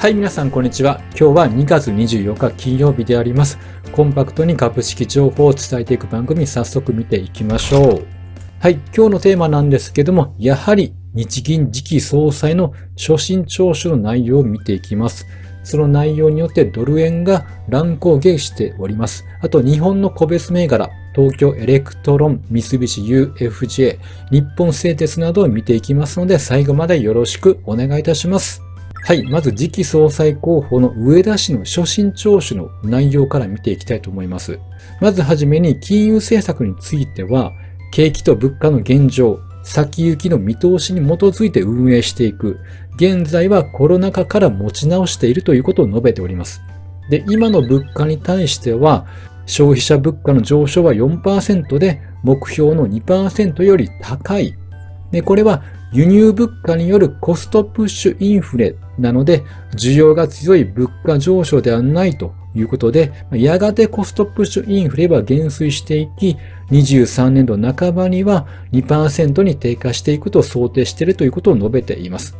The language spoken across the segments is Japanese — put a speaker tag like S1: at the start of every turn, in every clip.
S1: はい、皆さんこんにちは。今日は2月24日金曜日であります。コンパクトに株式情報を伝えていく番組、早速見ていきましょう。はい、今日のテーマなんですけども、やはり日銀次期総裁の所信聴取の内容を見ていきます。その内容によってドル円が乱高下しております。あと日本の個別銘柄、東京エレクトロン、三菱 UFJ、日本製鉄などを見ていきますので、最後までよろしくお願いいたします。はい。まず次期総裁候補の上田氏の初心聴取の内容から見ていきたいと思います。まずはじめに金融政策については、景気と物価の現状、先行きの見通しに基づいて運営していく。現在はコロナ禍から持ち直しているということを述べております。で、今の物価に対しては、消費者物価の上昇は4%で、目標の2%より高い。で、これは輸入物価によるコストプッシュインフレなので、需要が強い物価上昇ではないということで、やがてコストプッシュインフレは減衰していき、23年度半ばには2%に低下していくと想定しているということを述べています。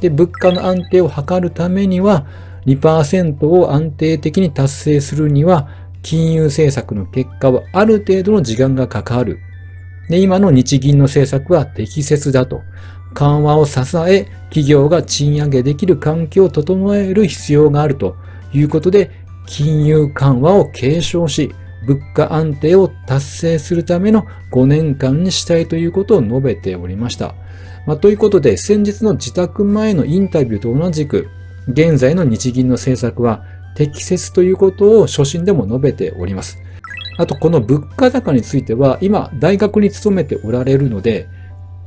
S1: で、物価の安定を図るためには、2%を安定的に達成するには、金融政策の結果はある程度の時間がかかる。で、今の日銀の政策は適切だと。緩和を支え、企業が賃上げできる環境を整える必要があるということで、金融緩和を継承し、物価安定を達成するための5年間にしたいということを述べておりました。まあ、ということで、先日の自宅前のインタビューと同じく、現在の日銀の政策は適切ということを初心でも述べております。あと、この物価高については、今、大学に勤めておられるので、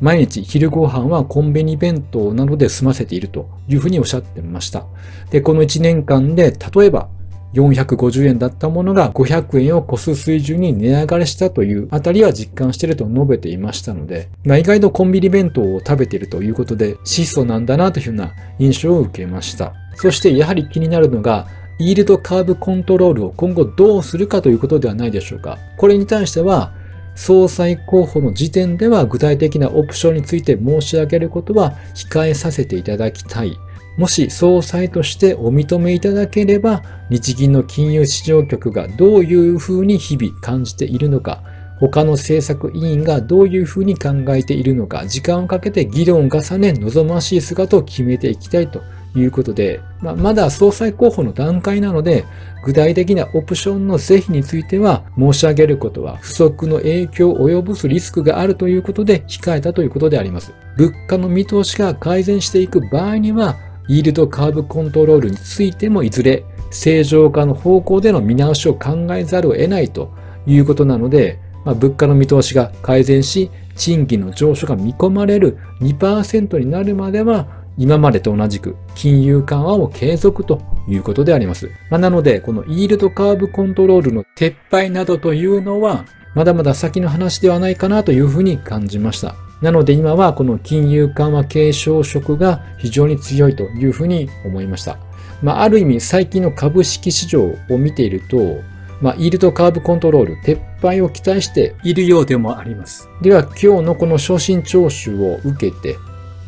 S1: 毎日昼ご飯はコンビニ弁当などで済ませているというふうにおっしゃってました。で、この1年間で、例えば450円だったものが500円を超す水準に値上がりしたというあたりは実感していると述べていましたので、まあ、意外とコンビニ弁当を食べているということで質素なんだなというふうな印象を受けました。そしてやはり気になるのが、イールドカーブコントロールを今後どうするかということではないでしょうか。これに対しては、総裁候補の時点では具体的なオプションについて申し上げることは控えさせていただきたい。もし総裁としてお認めいただければ、日銀の金融市場局がどういうふうに日々感じているのか、他の政策委員がどういうふうに考えているのか、時間をかけて議論を重ね、望ましい姿を決めていきたいということで、まあ、まだ総裁候補の段階なので、具体的なオプションの是非については申し上げることは不足の影響を及ぼすリスクがあるということで控えたということであります。物価の見通しが改善していく場合には、イールドカーブコントロールについてもいずれ正常化の方向での見直しを考えざるを得ないということなので、まあ、物価の見通しが改善し、賃金の上昇が見込まれる2%になるまでは、今までと同じく金融緩和を継続ということであります。まあ、なので、このイールドカーブコントロールの撤廃などというのは、まだまだ先の話ではないかなというふうに感じました。なので今はこの金融緩和継承色が非常に強いというふうに思いました。まあ、ある意味最近の株式市場を見ていると、まあ、イールドカーブコントロール、撤廃を期待しているようでもあります。では、今日のこの昇進聴取を受けて、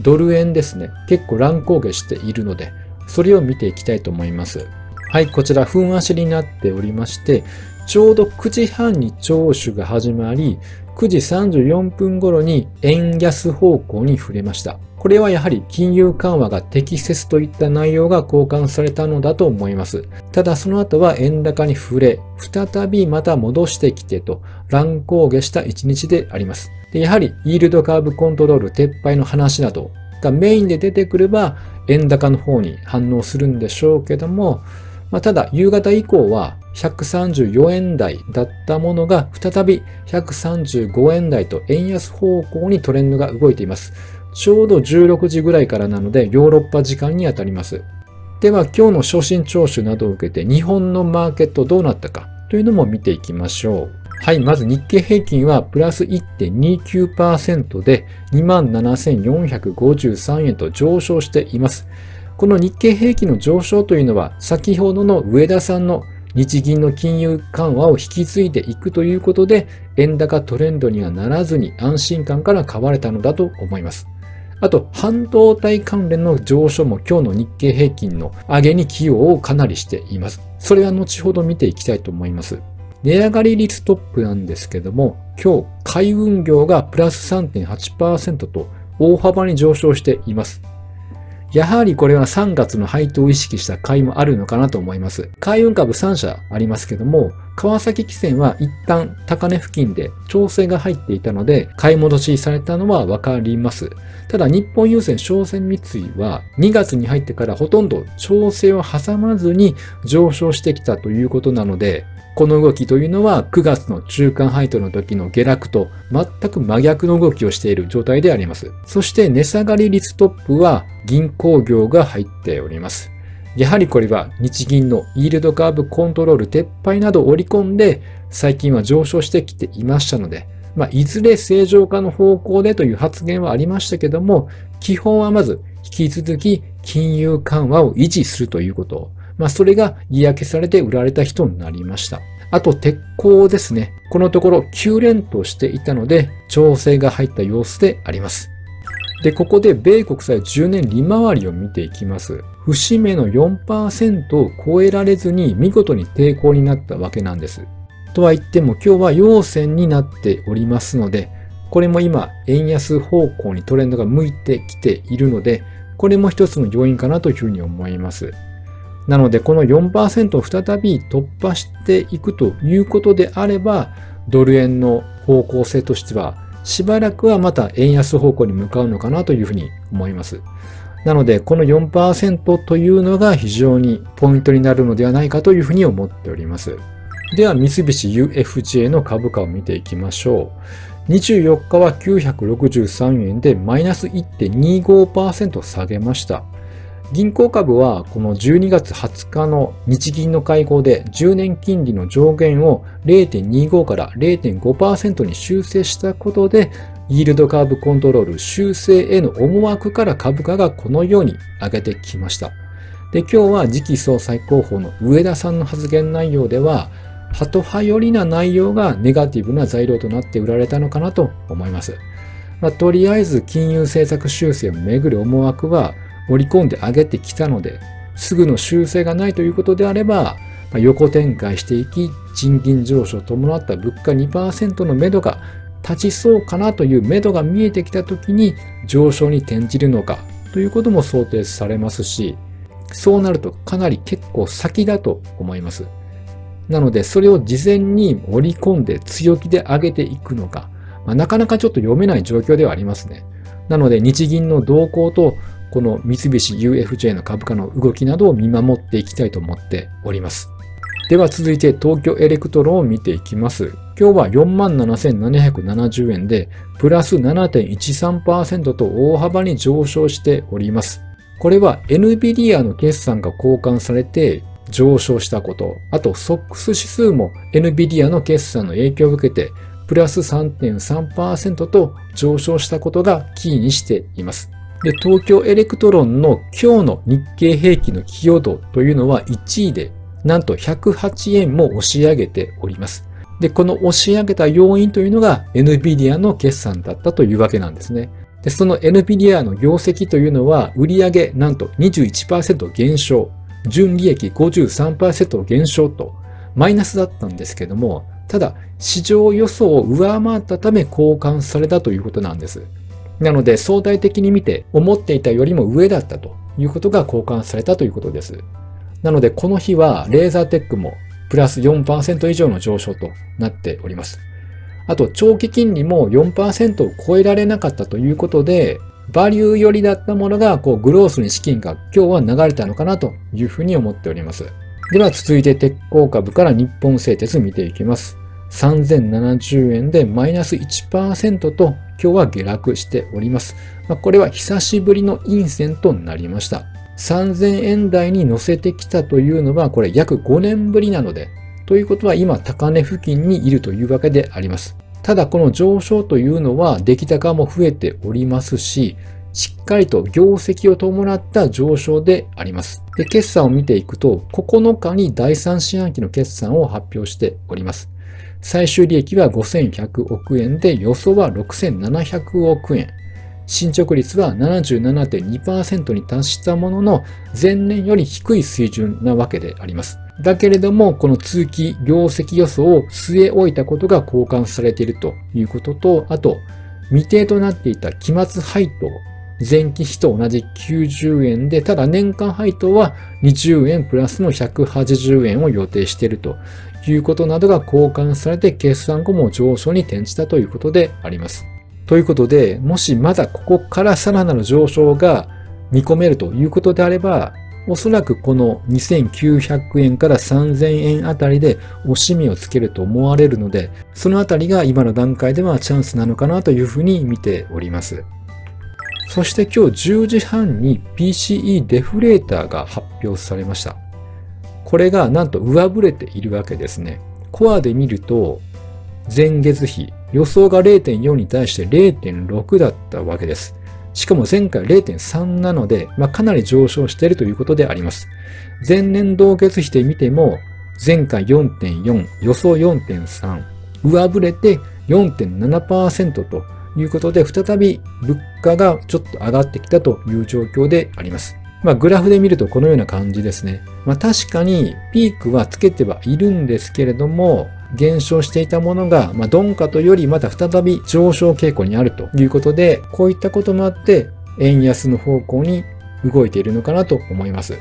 S1: ドル円ですね、結構乱高下しているので、それを見ていきたいと思います。はい、こちら、分足になっておりまして、ちょうど9時半に聴取が始まり、9時34分頃に円安方向に触れました。これはやはり金融緩和が適切といった内容が交換されたのだと思います。ただその後は円高に触れ、再びまた戻してきてと乱高下した一日であります。でやはりイールドカーブコントロール撤廃の話などがメインで出てくれば円高の方に反応するんでしょうけども、まあ、ただ夕方以降は134円台だったものが再び135円台と円安方向にトレンドが動いています。ちょうど16時ぐらいからなのでヨーロッパ時間にあたります。では今日の昇進聴取などを受けて日本のマーケットどうなったかというのも見ていきましょう。はい、まず日経平均はプラス1.29%で27,453円と上昇しています。この日経平均の上昇というのは先ほどの上田さんの日銀の金融緩和を引き継いでいくということで円高トレンドにはならずに安心感から買われたのだと思います。あと、半導体関連の上昇も今日の日経平均の上げに寄与をかなりしています。それは後ほど見ていきたいと思います。値上がり率トップなんですけども、今日、海運業がプラス3.8%と大幅に上昇しています。やはりこれは3月の配当を意識した買いもあるのかなと思います。海運株3社ありますけども、川崎汽船は一旦高値付近で調整が入っていたので、買い戻しされたのはわかります。ただ日本郵船商船三井は2月に入ってからほとんど調整を挟まずに上昇してきたということなので、この動きというのは9月の中間配当の時の下落と全く真逆の動きをしている状態であります。そして値下がり率トップは銀行業が入っております。やはりこれは日銀のイールドカーブコントロール撤廃などを織り込んで最近は上昇してきていましたので、まあ、いずれ正常化の方向でという発言はありましたけども、基本はまず引き続き金融緩和を維持するということまあ、それが嫌気されて売られた人になりました。あと、鉄鋼ですね。このところ9連としていたので、調整が入った様子であります。で、ここで米国債10年利回りを見ていきます。節目の4%を超えられずに見事に抵抗になったわけなんです。とは言っても今日は陽線になっておりますので、これも今円安方向にトレンドが向いてきているので、これも一つの要因かなというふうに思います。なので、この4%を再び突破していくということであれば、ドル円の方向性としては、しばらくはまた円安方向に向かうのかなというふうに思います。なので、この4%というのが非常にポイントになるのではないかというふうに思っております。では、三菱 UFJ の株価を見ていきましょう。24日は963円でマイナス1.25%下げました。銀行株はこの12月20日の日銀の会合で10年金利の上限を0.25から0.5%に修正したことで、イールドカーブコントロール修正への思惑から株価がこのように上げてきました。で、今日は次期総裁候補の上田さんの発言内容では、ハト派寄りな内容がネガティブな材料となって売られたのかなと思います。まあ、とりあえず金融政策修正をめぐる思惑は盛り込んで上げてきたので、すぐの修正がないということであれば、横展開していき、賃金上昇を伴った物価2%の目処が立ちそうかなという目処が見えてきたときに上昇に転じるのかということも想定されますし、そうなるとかなり結構先だと思います。なので、それを事前に盛り込んで強気で上げていくのか、まあ、なかなかちょっと読めない状況ではありますね。なので、日銀の動向とこの三菱 UFJ の株価の動きなどを見守っていきたいと思っております。では続いて東京エレクトロンを見ていきます。今日は47,770円で、プラス7.13%と大幅に上昇しております。これは NVIDIA の決算が好感されて上昇したこと、あと SOX 指数も NVIDIA の決算の影響を受けてプラス3.3%と上昇したことが起因しています。で、東京エレクトロンの今日の日経平均の寄与度というのは1位で、なんと108円も押し上げております。で、この押し上げた要因というのが NVIDIA の決算だったというわけなんですね。で、その NVIDIA の業績というのは売上なんと21%減少、純利益53%減少とマイナスだったんですけども、ただ市場予想を上回ったため交換されたということなんです。なので相対的に見て思っていたよりも上だったということが交換されたということです。なのでこの日はレーザーテックもプラス4%以上の上昇となっております。あと長期金利も4%を超えられなかったということで、バリュー寄りだったものがこうグロースに資金が今日は流れたのかなというふうに思っております。では続いて鉄鋼株から日本製鉄見ていきます。3070円でマイナス1%と今日は下落しております。まあ、これは久しぶりの陰線となりました。3000円台に乗せてきたというのはこれ約5年ぶりなので、ということは今高値付近にいるというわけであります。ただこの上昇というのは出来高も増えておりますし、しっかりと業績を伴った上昇であります。で、決算を見ていくと、9日に第3四半期の決算を発表しております。最終利益は5100億円で予想は6700億円。進捗率は77.2%に達したものの、前年より低い水準なわけであります。だけれども、この通期業績予想を据え置いたことが交換されているということと、あと、未定となっていた期末配当、前期比と同じ90円で、ただ年間配当は20円プラスの180円を予定しているということなどが交換されて決算後も上昇に転じたということであります。ということで、もしまだここからさらなる上昇が見込めるということであれば、おそらくこの2900円から3000円あたりで惜しみをつけると思われるので、そのあたりが今の段階ではチャンスなのかなというふうに見ております。そして今日10時半に PCE デフレーターが発表されました。これがなんと上振れているわけですね。コアで見ると、前月比、予想が0.4に対して0.6だったわけです。しかも前回0.3なので、まあ、かなり上昇しているということであります。前年同月比で見ても、前回4.4、予想4.3、上振れて4.7%ということで、再び物価がちょっと上がってきたという状況であります。まあ、グラフで見るとこのような感じですね。まあ、確かにピークはつけてはいるんですけれども、減少していたものが、まあ、鈍化とよりまた再び上昇傾向にあるということで、こういったこともあって、円安の方向に動いているのかなと思います。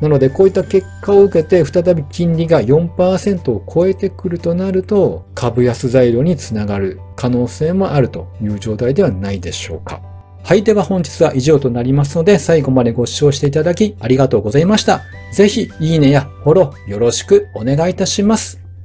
S1: なので、こういった結果を受けて、再び金利が4%を超えてくるとなると、株安材料につながる可能性もあるという状態ではないでしょうか。はい。では本日は以上となりますので、最後までご視聴していただきありがとうございました。ぜひ、いいねやフォローよろしくお願いいたします。